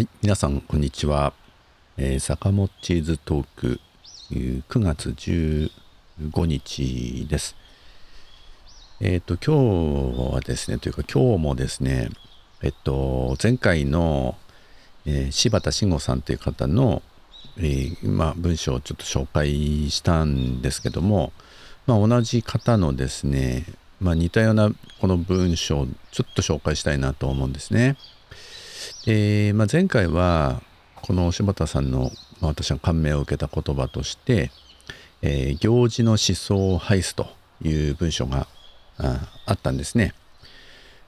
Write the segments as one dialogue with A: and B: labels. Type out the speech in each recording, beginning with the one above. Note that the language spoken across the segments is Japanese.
A: はい、皆さん、こんにちは。えー、坂本チーズトーク、9月15日です。えっ、ー、と、今日はですね、というか今日もですね、えっと、前回の、えー、柴田慎吾さんという方の、え、まあ、文章をちょっと紹介したんですけども、まあ、同じ方のですね、まあ、似たようなこの文章をちょっと紹介したいなと思うんですね。えー、まあ、前回はこの柴田さんの、まあ、私が感銘を受けた言葉として「えー、行事の思想を排す」という文章があったんですね。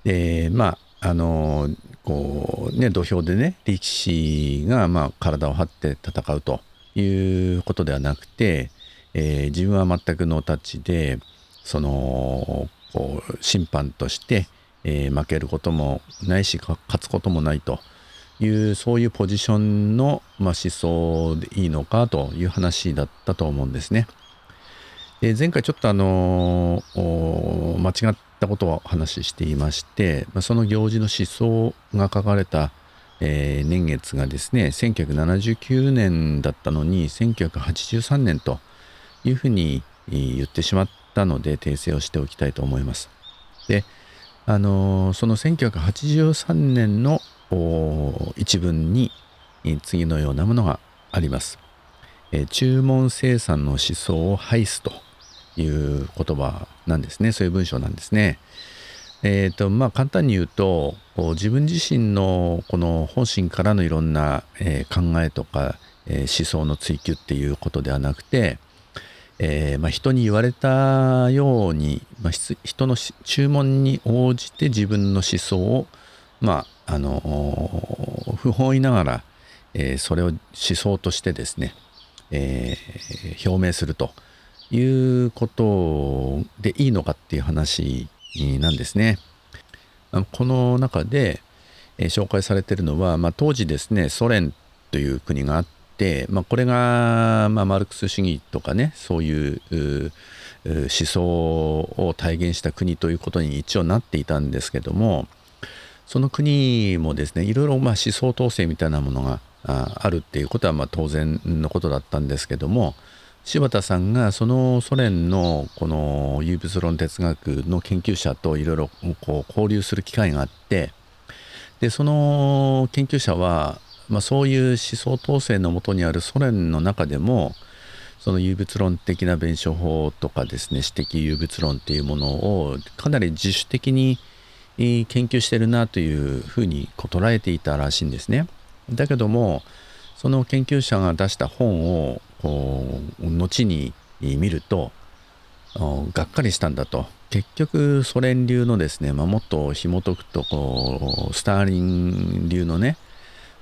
A: でまああのこうね土俵でね力士が、まあ、体を張って戦うということではなくて、えー、自分は全くノータッチでそのこう審判として、えー、負けることもないし勝つこともないというそういうポジションの、まあ、思想でいいのかという話だったと思うんですね。で前回ちょっとあの間違ったことを話していまして、まあ、その行事の思想が書かれた、えー、年月がですね1979年だったのに1983年というふうに言ってしまったので訂正をしておきたいと思います。であのその1983年の一文に次のようなものがあります。え注文生産の思想を排すという言葉なんですね。そういう文章なんですね。えーとまあ、簡単に言うと自分自身のこの本心からのいろんな、え、考えとか、え、思想の追求っていうことではなくて、えー、まあ、人に言われたように、まあ、人の注文に応じて自分の思想を、まあ、あの不本意ながら、えー、それを思想としてですね、えー、表明するということでいいのかっていう話なんですね。この中で、え、紹介されてるのは、まあ、当時ですねソ連という国があって、まあ、これが、まあ、マルクス主義とかねそういう思想を体現した国ということに一応なっていたんですけどもその国もですねいろいろまあ思想統制みたいなものがあるっていうことはまあ当然のことだったんですけども柴田さんがそのソ連のこの有物論哲学の研究者といろいろこう交流する機会があってでその研究者はまあ、そういう思想統制のもとにあるソ連の中でもその有物論的な弁証法とかですね私的有物論っていうものをかなり自主的に研究してるなというふうに捉えていたらしいんですね。だけどもその研究者が出した本を後に見るとがっかりしたんだと結局ソ連流のですね、まあ、もっと紐解くとこうスターリン流のね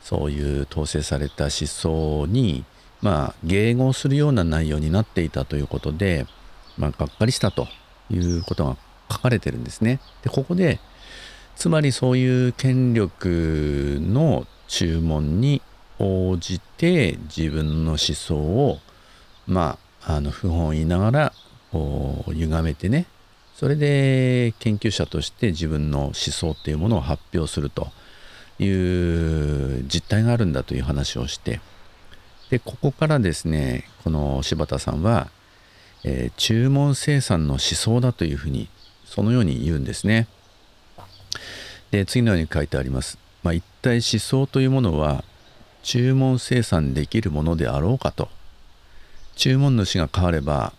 A: そういう統制された思想にまあ迎合するような内容になっていたということで、まあ、がっかりしたということが書かれてるんですね。でここでつまりそういう権力の注文に応じて自分の思想をまああの不本意ながらこう歪めてねそれで研究者として自分の思想っていうものを発表するという実態があるんだという話をしてでここからですねこの柴田さんは、えー、注文生産の思想だというふうにそのように言うんですね。で次のように書いてあります。まあ、一体思想というものは注文生産できるものであろうかと注文主が変われば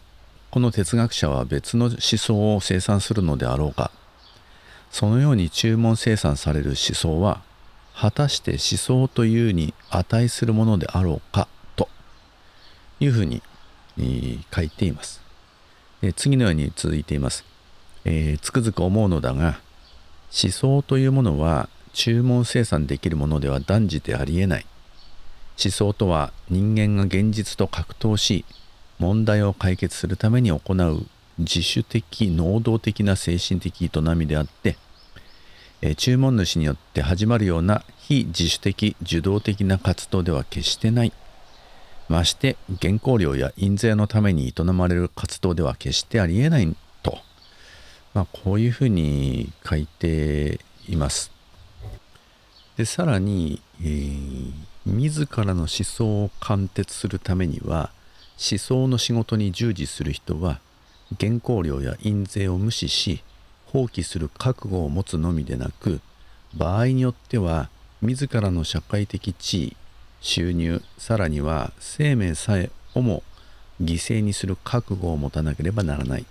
A: この哲学者は別の思想を生産するのであろうかそのように注文生産される思想は果たして思想というに値するものであろうかというふうに、えー、書いています。え次のように続いています、えー、つくづく思うのだが思想というものは注文生産できるものでは断じてありえない。思想とは人間が現実と格闘し問題を解決するために行う自主的能動的な精神的営みであってえ注文主によって始まるような非自主的受動的な活動では決してないまして原稿料や印税のために営まれる活動では決してありえないと、まあ、こういうふうに書いています。でさらに、えー、自らの思想を貫徹するためには思想の仕事に従事する人は原稿料や印税を無視し放棄する覚悟を持つのみでなく場合によっては自らの社会的地位収入さらには生命さえをも犠牲にする覚悟を持たなければならない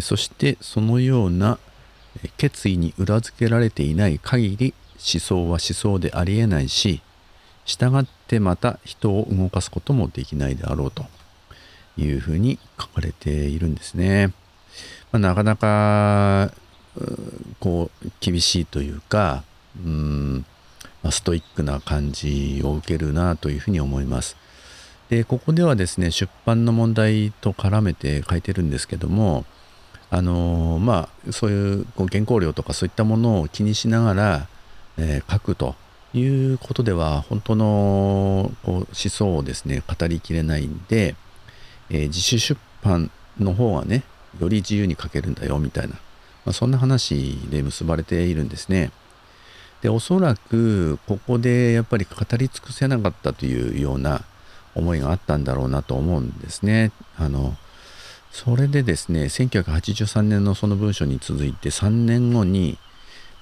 A: そしてそのような決意に裏付けられていない限り思想は思想でありえないし従ってまた人を動かすこともできないであろうというふうに書かれているんですね。まあ、なかなかこう厳しいというかうん、まあ、ストイックな感じを受けるなというふうに思います。でここではですね出版の問題と絡めて書いてるんですけどもあのまあそういうこう原稿料とかそういったものを気にしながら、えー、書くということでは本当のこう思想をですね語りきれないんで、えー、自主出版の方がねより自由に書けるんだよみたいな、まあ、そんな話で結ばれているんですね。でおそらくここでやっぱり語り尽くせなかったというような思いがあったんだろうなと思うんですね。あのそれでですね1983年のその文書に続いて3年後に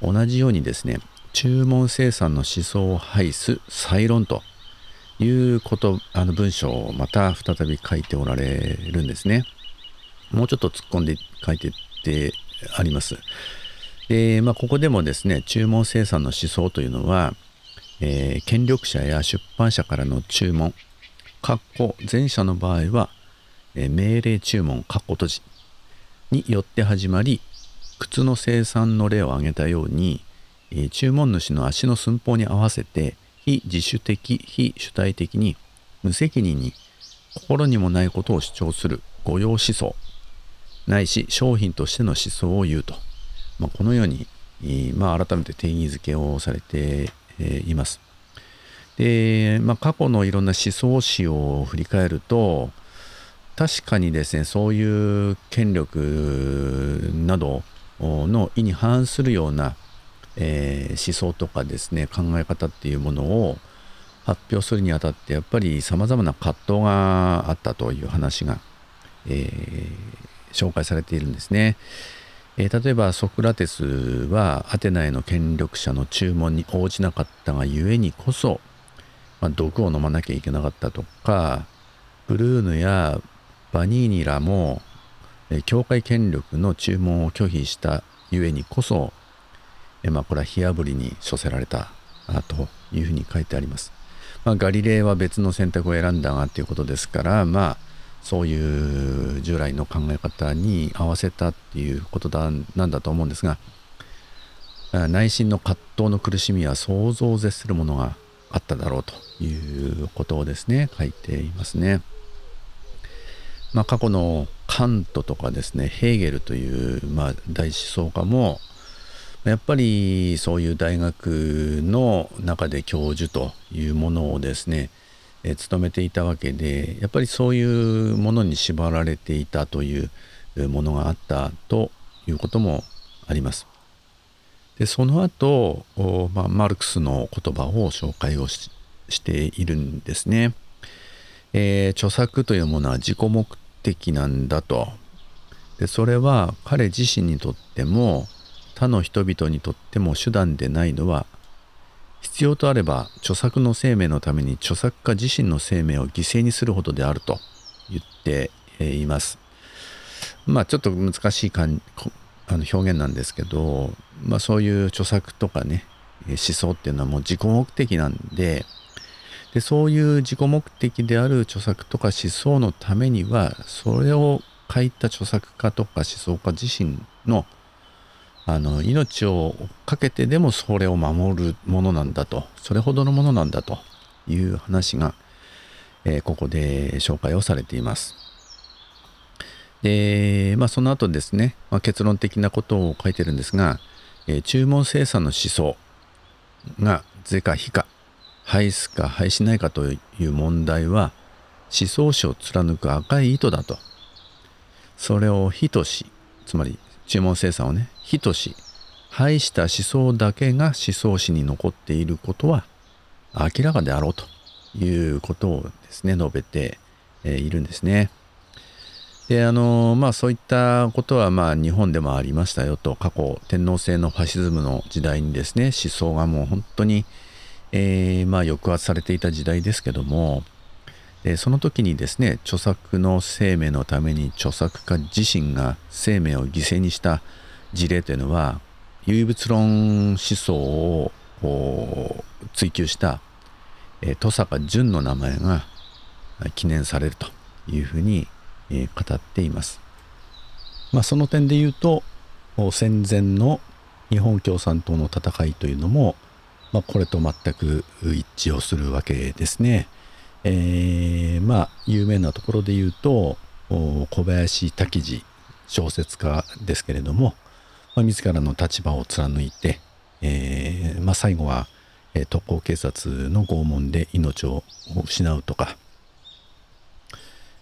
A: 同じようにですね注文生産の思想を排す再論ということあの文章をまた再び書いておられるんですね。もうちょっと突っ込んで書いてってあります。で、まあ、ここでもですね注文生産の思想というのは、えー、権力者や出版社からの注文前者の場合は、えー、命令注文閉じによって始まり靴の生産の例を挙げたようにえ注文主の足の寸法に合わせて非自主的非主体的に無責任に心にもないことを主張する御用思想ないし商品としての思想を言うと、まあ、このように、まあ、改めて定義づけをされて、います。で、まあ、過去のいろんな思想史を振り返ると確かにですねそういう権力などの意に反するようなえー、思想とかですね考え方っていうものを発表するにあたってやっぱりさまざまな葛藤があったという話が、えー、紹介されているんですね。えー、例えばソクラテスはアテナへの権力者の注文に応じなかったがゆえにこそ、まあ、毒を飲まなきゃいけなかったとかブルーヌやバニーニらも、えー、教会権力の注文を拒否したゆえにこそえまあ、これは火あぶりに処せられたというふうに書いてあります。まあ、ガリレイは別の選択を選んだがということですから、まあ、そういう従来の考え方に合わせたっていうことだなんだと思うんですが内心の葛藤の苦しみは想像を絶するものがあっただろうということをですね書いていますね。まあ、過去のカントとかですねヘーゲルという、まあ、大思想家もやっぱりそういう大学の中で教授というものをですね、え勤めていたわけでやっぱりそういうものに縛られていたというものがあったということもあります。でその後、まあ、マルクスの言葉を紹介をしているんですね。えー、著作というものは自己目的なんだと。でそれは彼自身にとっても他の人々にとっても手段でないのは必要とあれば著作の生命のために著作家自身の生命を犠牲にするほどであると言っています。まあちょっと難しいかんあの表現なんですけど、まあ、そういう著作とかね思想っていうのはもう自己目的なんででそういう自己目的である著作とか思想のためにはそれを書いた著作家とか思想家自身のあの命をかけてでもそれを守るものなんだと。それほどのものなんだと。いう話が、えー、ここで紹介をされています。で、まあ、その後ですね、まあ、結論的なことを書いてるんですが、えー、注文生産の思想が是か非か廃すか廃しないかという問題は思想史を貫く赤い糸だと。それを非としつまり注文生産をね、非とし、廃した思想だけが思想史に残っていることは明らかであろうということをですね述べているんですね。であのまあそういったことはまあ日本でもありましたよと過去天皇制のファシズムの時代にですね思想がもう本当に、えー、まあ抑圧されていた時代ですけどもでその時にですね著作の生命のために著作家自身が生命を犠牲にした事例というのは唯物論思想を追求した、え、登坂淳の名前が記念されるというふうにえ語っています。まあ、その点で言うと戦前の日本共産党の戦いというのも、まあ、これと全く一致をするわけですね。えー、まあ有名なところで言うと小林滝次小説家ですけれども、まあ、自らの立場を貫いて、えーまあ、最後は、えー、特攻警察の拷問で命を失うとか、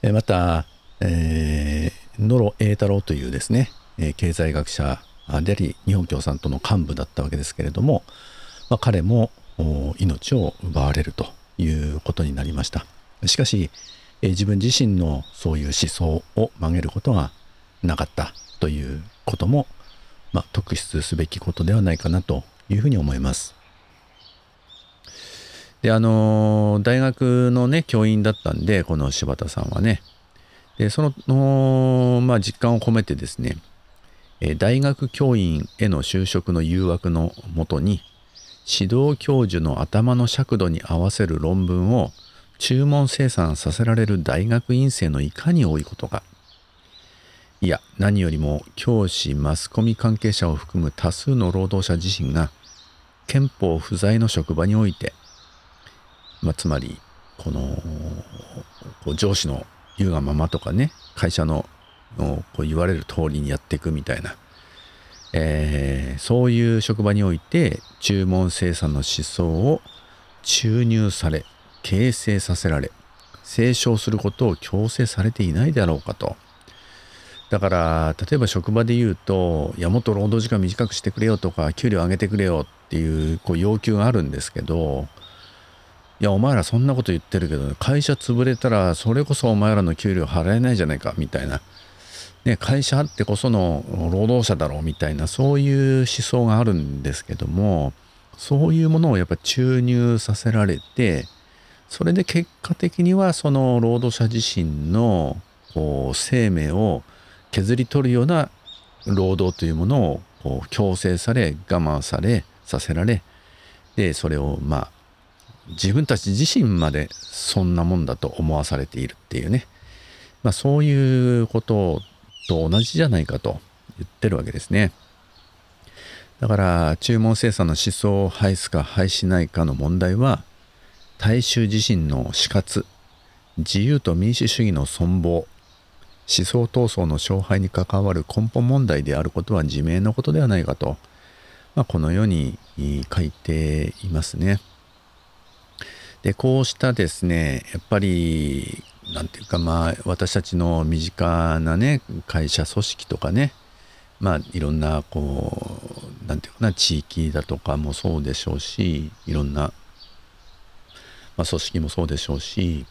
A: えー、またえー、野呂栄太郎というですね、えー、経済学者であり日本共産党の幹部だったわけですけれども、まあ、彼も命を奪われると。いうことになりましたしかし、え、自分自身のそういう思想を曲げることはなかったということも、まあ、特筆すべきことではないかなというふうに思います。であの大学のね教員だったんでこの柴田さんはねでそのまあ、実感を込めてですね、え大学教員への就職の誘惑のもとに指導教授の頭の尺度に合わせる論文を注文生産させられる大学院生のいかに多いことかいや何よりも教師マスコミ関係者を含む多数の労働者自身が憲法不在の職場において、まあ、つまりこの上司の言うがままとかね会社のこう言われる通りにやっていくみたいな、えー、そういう職場において注文生産の思想を注入され形成させられ清唱することを強制されていないであろうかと。だから例えば職場で言うと「いやもっと労働時間短くしてくれよ」とか「給料上げてくれよ」っていうこう要求があるんですけどいやお前らそんなこと言ってるけど、会社潰れたらそれこそお前らの給料払えないじゃないかみたいな、ね、会社あってこその労働者だろうみたいなそういう思想があるんですけどもそういうものをやっぱ注入させられてそれで結果的にはその労働者自身のこう生命を削り取るような労働というものをこう強制され我慢されさせられでそれをまあ自分たち自身までそんなもんだと思わされているっていうね、まあ、そういうことをと同じじゃないかと言ってるわけですね。だから注文生産の思想を廃すか廃しないかの問題は大衆自身の死活自由と民主主義の存亡思想闘争の勝敗に関わる根本問題であることは自明のことではないかと、まあ、このように書いていますね。でこうしたですねやっぱり何て言うかまあ私たちの身近なね会社組織とかねまあいろんなこう何て言うかな地域だとかもそうでしょうしいろんな、まあ、組織もそうでしょうし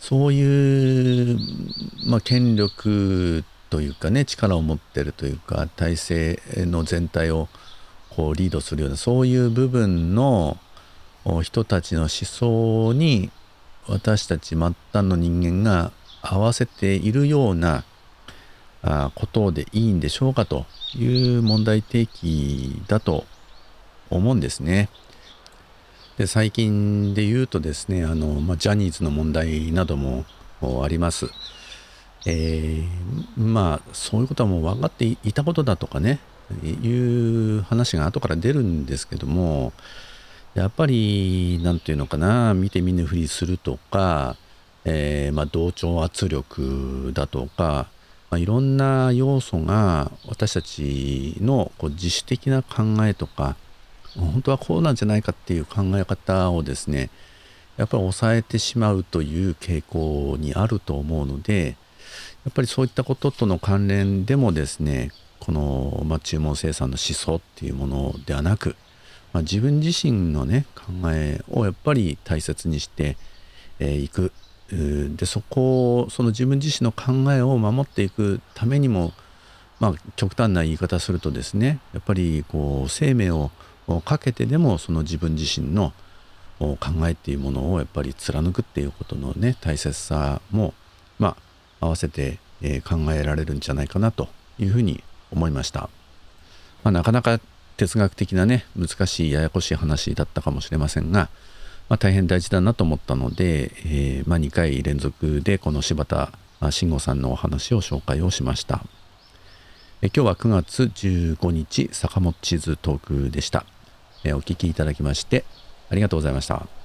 A: そういう、まあ、権力というかね力を持ってるというか体制の全体をこうリードするようなそういう部分の人たちの思想に私たち末端の人間が合わせているようなあことでいいんでしょうかという問題提起だと思うんですね。で最近で言うとですねあの、まあ、ジャニーズの問題などもあります。えー、まあそういうことはもう分かっていたことだとかねいう話が後から出るんですけどもやっぱり何て言うのかな見て見ぬふりするとか、えー、まあ、同調圧力だとか、まあ、いろんな要素が私たちのこう自主的な考えとか本当はこうなんじゃないかっていう考え方をですねやっぱり抑えてしまうという傾向にあると思うのでやっぱりそういったこととの関連でもですねこの、まあ、注文生産の思想っていうものではなく、まあ、自分自身のね考えをやっぱり大切にしてい、えー、くでそこをその自分自身の考えを守っていくためにもまあ極端な言い方するとですねやっぱりこう生命をかけてでもその自分自身の考えっていうものをやっぱり貫くっていうことのね大切さもまあ合わせて、え考えられるんじゃないかなというふうに思いました。まあ、なかなか哲学的なね難しいややこしい話だったかもしれませんが、まあ、大変大事だなと思ったので、えー、まあ、2回連続でこの柴田慎吾さんのお話を紹介をしました。え今日は9月15日坂本地図トークでした。えお聴きいただきましてありがとうございました。